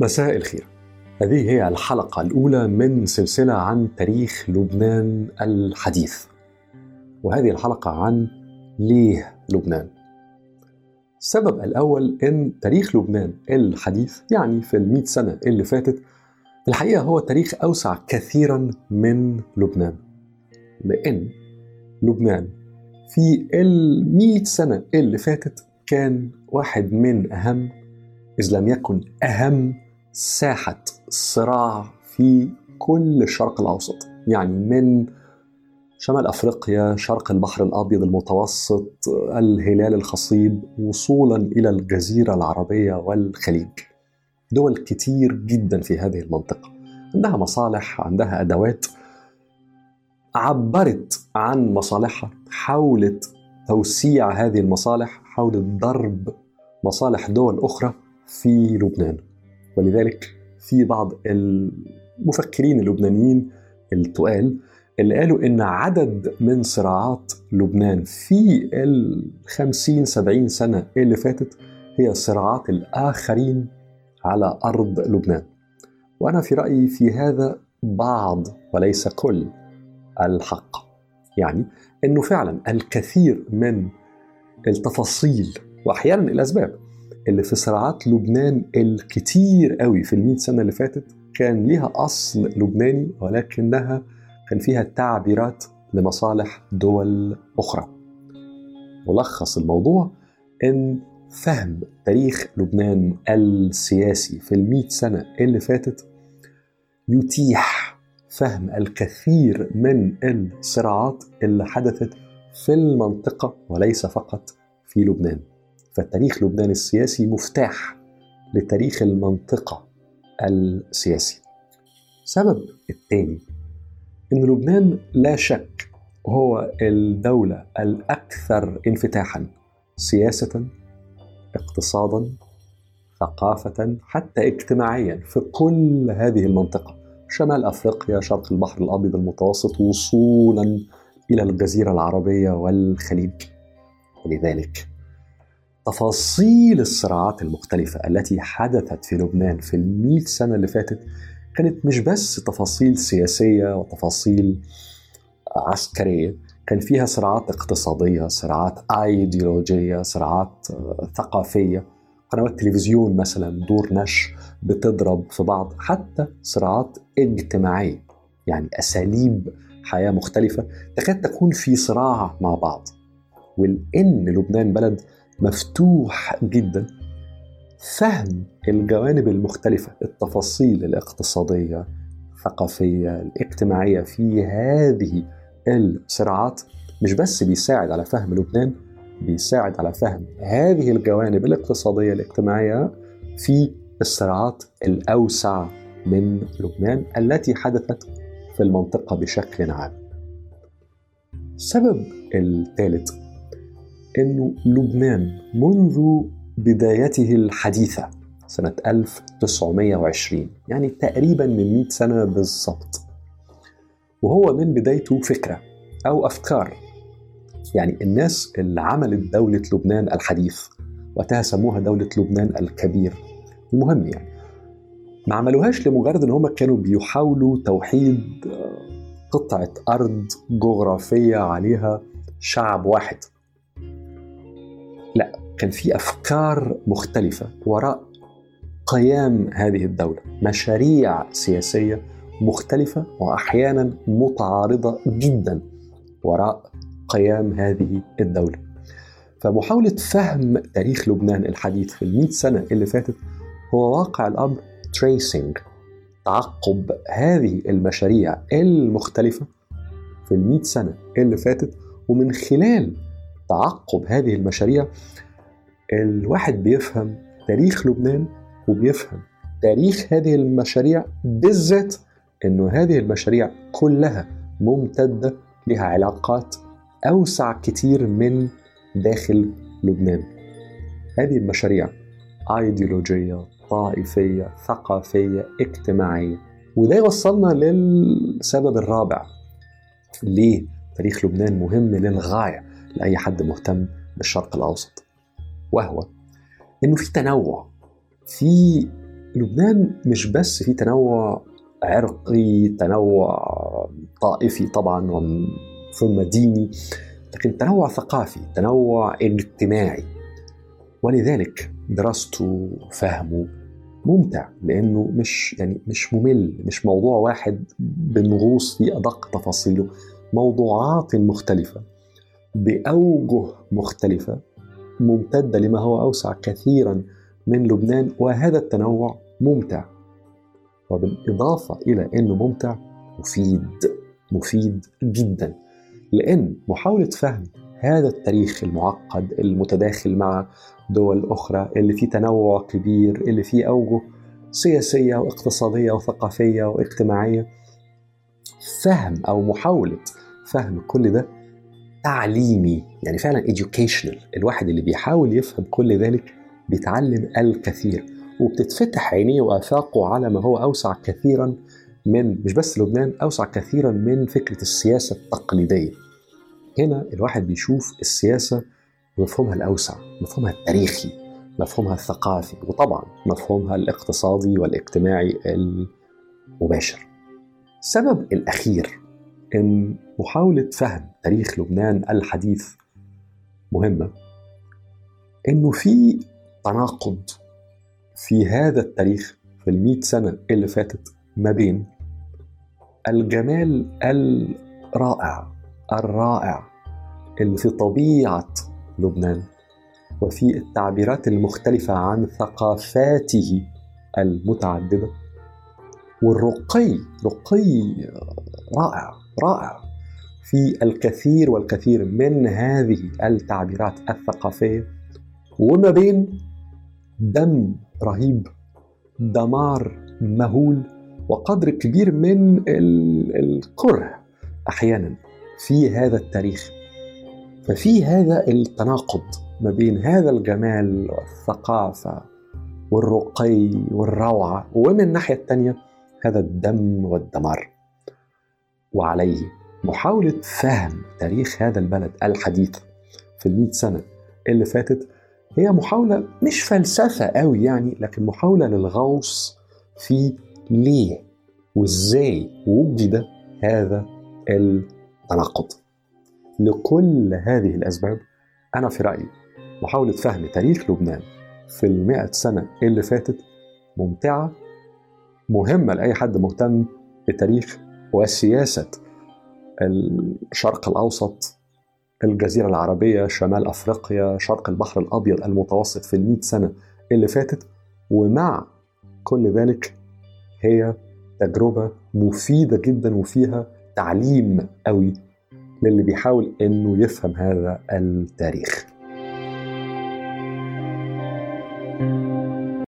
مساء الخير. هذه هي الحلقة الأولى من سلسلة عن تاريخ لبنان الحديث. وهذه الحلقة عن ليه لبنان. السبب الأول أن تاريخ لبنان الحديث يعني في المئة سنة اللي فاتت في الحقيقة هو تاريخ أوسع كثيرا من لبنان. لأن لبنان في المئة سنة اللي فاتت كان واحد من أهم إذ لم يكن أهم ساحة صراع في كل الشرق الأوسط. يعني من شمال أفريقيا شرق البحر الأبيض المتوسط الهلال الخصيب وصولا إلى الجزيرة العربية والخليج. دول كتير جدا في هذه المنطقة. عندها مصالح عندها أدوات عبرت عن مصالحها حاولت توسيع هذه المصالح حاولت ضرب مصالح دول أخرى في لبنان. ولذلك في بعض المفكرين اللبنانيين التقال اللي قالوا إن عدد من صراعات لبنان في ال 50 70 سنة اللي فاتت هي صراعات الآخرين على أرض لبنان. وأنا في رأيي في هذا بعض وليس كل الحق. يعني إنه فعلا الكثير من التفاصيل واحيانا الأسباب اللي في صراعات لبنان الكتير قوي في المئة سنة اللي فاتت كان ليها أصل لبناني ولكنها كان فيها تعبيرات لمصالح دول أخرى. ملخص الموضوع أن فهم تاريخ لبنان السياسي في المئة سنة اللي فاتت يتيح فهم الكثير من الصراعات اللي حدثت في المنطقة وليس فقط في لبنان. فتاريخ لبنان السياسي مفتاح لتاريخ المنطقة السياسي السبب الثاني أن لبنان لا شك هو الدولة الأكثر انفتاحا سياسة اقتصادا ثقافة حتى اجتماعيا في كل هذه المنطقة. شمال أفريقيا شرق البحر الأبيض المتوسط وصولا إلى الجزيرة العربية والخليج. ولذلك تفاصيل الصراعات المختلفة التي حدثت في لبنان في المئة سنة اللي فاتت كانت مش بس تفاصيل سياسية وتفاصيل عسكرية كان فيها صراعات اقتصادية صراعات ايديولوجية صراعات ثقافية. قنوات تلفزيون مثلا دور نشر بتضرب في بعض حتى صراعات اجتماعية يعني أساليب حياة مختلفة تكاد تكون في صراع مع بعض. ولأن لبنان بلد مفتوح جدا. فهم الجوانب المختلفة التفاصيل الاقتصادية الثقافية الاجتماعية في هذه الصراعات مش بس بيساعد على فهم لبنان بيساعد على فهم هذه الجوانب الاقتصادية الاجتماعية في الصراعات الأوسع من لبنان التي حدثت في المنطقة بشكل عام. السبب الثالث أنه لبنان منذ بدايته الحديثة سنة 1920 يعني تقريبا من 100 سنة بالضبط. وهو من بدايته فكرة أو أفكار. يعني الناس اللي عملت دولة لبنان الحديث وقتها سموها دولة لبنان الكبير. المهم يعني ما عملوهاش لمجرد إن هم كانوا بيحاولوا توحيد قطعة أرض جغرافية عليها شعب واحد. لا كان في أفكار مختلفة وراء قيام هذه الدولة. مشاريع سياسية مختلفة واحيانا متعارضة جدا وراء قيام هذه الدولة. فمحاولة فهم تاريخ لبنان الحديث في المئة سنة اللي فاتت هو واقع الأمر تريسنج تعقب هذه المشاريع المختلفة في المئة سنة اللي فاتت. ومن خلال تعقب هذه المشاريع الواحد بيفهم تاريخ لبنان وبيفهم تاريخ هذه المشاريع بالذات إنه هذه المشاريع كلها ممتدة لها علاقات أوسع كتير من داخل لبنان. هذه المشاريع ايديولوجيه، طائفية، ثقافية، اجتماعية، وده يوصلنا للسبب الرابع. ليه تاريخ لبنان مهم للغاية لأي حد مهتم بالشرق الأوسط. وهو إنه في تنوع. في لبنان مش بس في تنوع عرقي تنوع طائفي طبعا ثم ديني لكن تنوع ثقافي تنوع اجتماعي. ولذلك دراسته وفهمه ممتع لأنه مش يعني مش ممل مش موضوع واحد بنغوص في أدق تفاصيله. موضوعات مختلفة. بأوجه مختلفة ممتدة لما هو أوسع كثيرا من لبنان وهذا التنوع ممتع. وبالإضافة إلى إنه ممتع مفيد مفيد جدا. لأن محاولة فهم هذا التاريخ المعقد المتداخل مع دول أخرى اللي فيه تنوع كبير اللي فيه أوجه سياسية واقتصادية وثقافية واجتماعية فهم أو محاولة فهم كل ده تعليمي يعني فعلا educational. الواحد اللي بيحاول يفهم كل ذلك بيتعلم الكثير وبتتفتح عينيه وآفاقه على ما هو أوسع كثيرا من مش بس لبنان أوسع كثيرا من فكرة السياسة التقليدية. هنا الواحد بيشوف السياسة بمفهومها الأوسع مفهومها التاريخي مفهومها الثقافي وطبعا مفهومها الاقتصادي والاجتماعي المباشر. السبب الأخير إن محاولة فهم تاريخ لبنان الحديث مهمة إنه في تناقض في هذا التاريخ في المئة سنة اللي فاتت ما بين الجمال الرائع الرائع اللي في طبيعة لبنان وفي التعبيرات المختلفة عن ثقافاته المتعددة والرقي رقي رائع. رائع في الكثير والكثير من هذه التعبيرات الثقافية وما بين دم رهيب دمار مهول وقدر كبير من الكره أحيانا في هذا التاريخ. ففي هذا التناقض ما بين هذا الجمال والثقافة والرقي والروعة ومن الناحية الثانية هذا الدم والدمار. وعليه. محاولة فهم تاريخ هذا البلد الحديث في المئة سنة اللي فاتت هي محاولة مش فلسفة قوي يعني لكن محاولة للغوص في ليه وإزاي وجد هذا التناقض. لكل هذه الأسباب أنا في رأيي محاولة فهم تاريخ لبنان في المئة سنة اللي فاتت ممتعة مهمة لأي حد مهتم بتاريخ وسياسة الشرق الأوسط الجزيرة العربية شمال أفريقيا شرق البحر الأبيض المتوسط في المئة سنة اللي فاتت. ومع كل ذلك هي تجربة مفيدة جدا وفيها تعليم قوي للي بيحاول إنه يفهم هذا التاريخ.